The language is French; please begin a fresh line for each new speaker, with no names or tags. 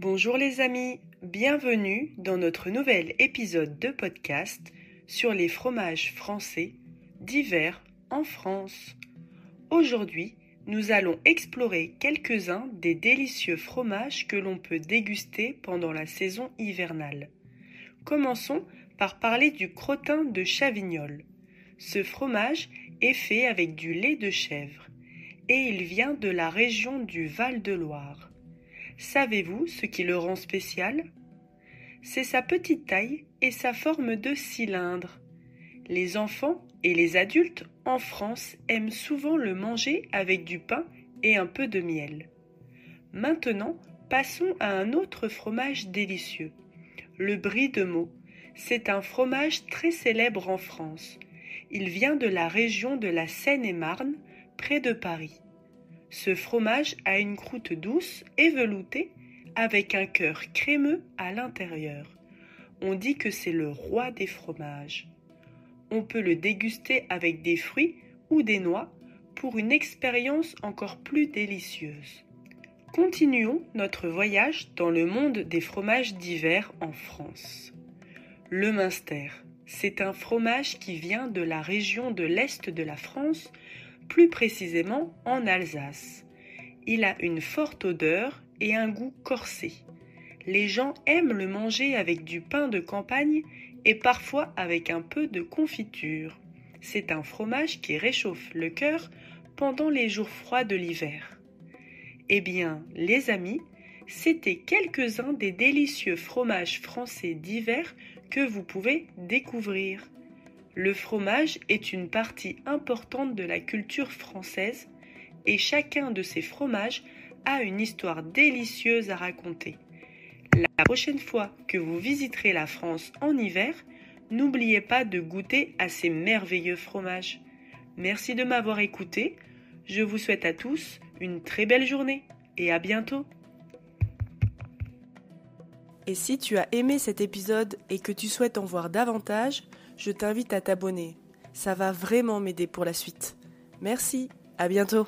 Bonjour les amis, bienvenue dans notre nouvel épisode de podcast sur les fromages français d'hiver en France. Aujourd'hui, nous allons explorer quelques-uns des délicieux fromages que l'on peut déguster pendant la saison hivernale. Commençons par parler du crottin de Chavignol. Ce fromage est fait avec du lait de chèvre et il vient de la région du Val-de-Loire. Savez-vous ce qui le rend spécial? C'est sa petite taille et sa forme de cylindre. Les enfants et les adultes en France aiment souvent le manger avec du pain et un peu de miel. Maintenant, passons à un autre fromage délicieux, le brie de Meaux. C'est un fromage très célèbre en France. Il vient de la région de la Seine-et-Marne, près de Paris. Ce fromage a une croûte douce et veloutée avec un cœur crémeux à l'intérieur. On dit que c'est le roi des fromages. On peut le déguster avec des fruits ou des noix pour une expérience encore plus délicieuse. Continuons notre voyage dans le monde des fromages d'hiver en France. Le Munster, c'est un fromage qui vient de la région de l'Est de la France, plus précisément en Alsace. Il a une forte odeur et un goût corsé. Les gens aiment le manger avec du pain de campagne et parfois avec un peu de confiture. C'est un fromage qui réchauffe le cœur pendant les jours froids de l'hiver. Eh bien, les amis, c'était quelques-uns des délicieux fromages français d'hiver que vous pouvez découvrir. Le fromage est une partie importante de la culture française et chacun de ces fromages a une histoire délicieuse à raconter. La prochaine fois que vous visiterez la France en hiver, n'oubliez pas de goûter à ces merveilleux fromages. Merci de m'avoir écouté. Je vous souhaite à tous une très belle journée et à bientôt.
Et si tu as aimé cet épisode et que tu souhaites en voir davantage, je t'invite à t'abonner. Ça va vraiment m'aider pour la suite. Merci, à bientôt.